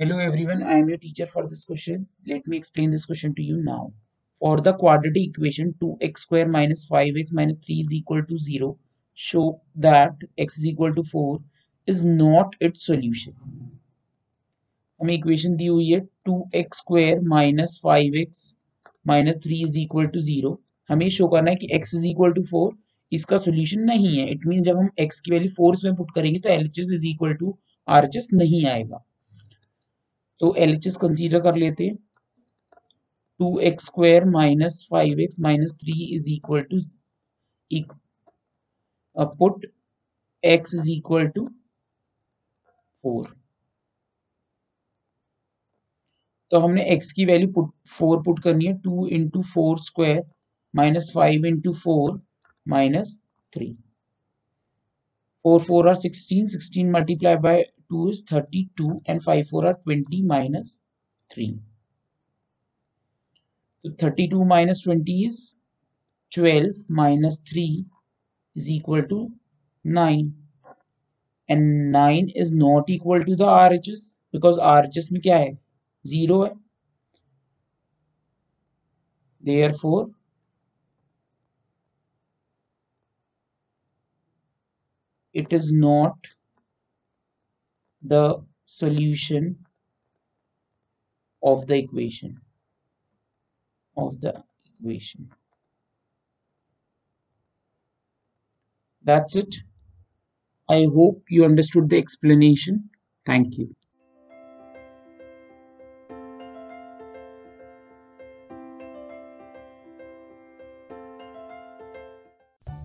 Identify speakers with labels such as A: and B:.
A: Hello everyone, I am your teacher for this question. Let me explain this question to you now. For the quadratic equation 2x square minus 5x minus 3 is equal to 0, show that x is equal to 4 is not its solution. हमें equation दी हुई है two x square minus five x minus three is equal to zero हमें show करना है कि x is equal to four इसका solution नहीं है इट मीन जब हम x की वैल्यू फोर में पुट करेंगे तो equal to R H S नहीं आएगा तो एल एच एस कंसिडर कर लेते two x square minus five x minus three is equal to put x is equal to four तो हमने x की वैल्यू पुट फोर पुट करनी है। Two into four square minus five into four minus 3. 4 4 are 16 16 multiplied by 2 is 32 and 5 4 are 20 minus 3 so 32 minus 20 is 12 minus 3 is equal to 9 and 9 is not equal to the RHS because RHS में क्या है 0 है therefore it is not the solution of the equation of the equation. That's it. I hope you understood the explanation. Thank you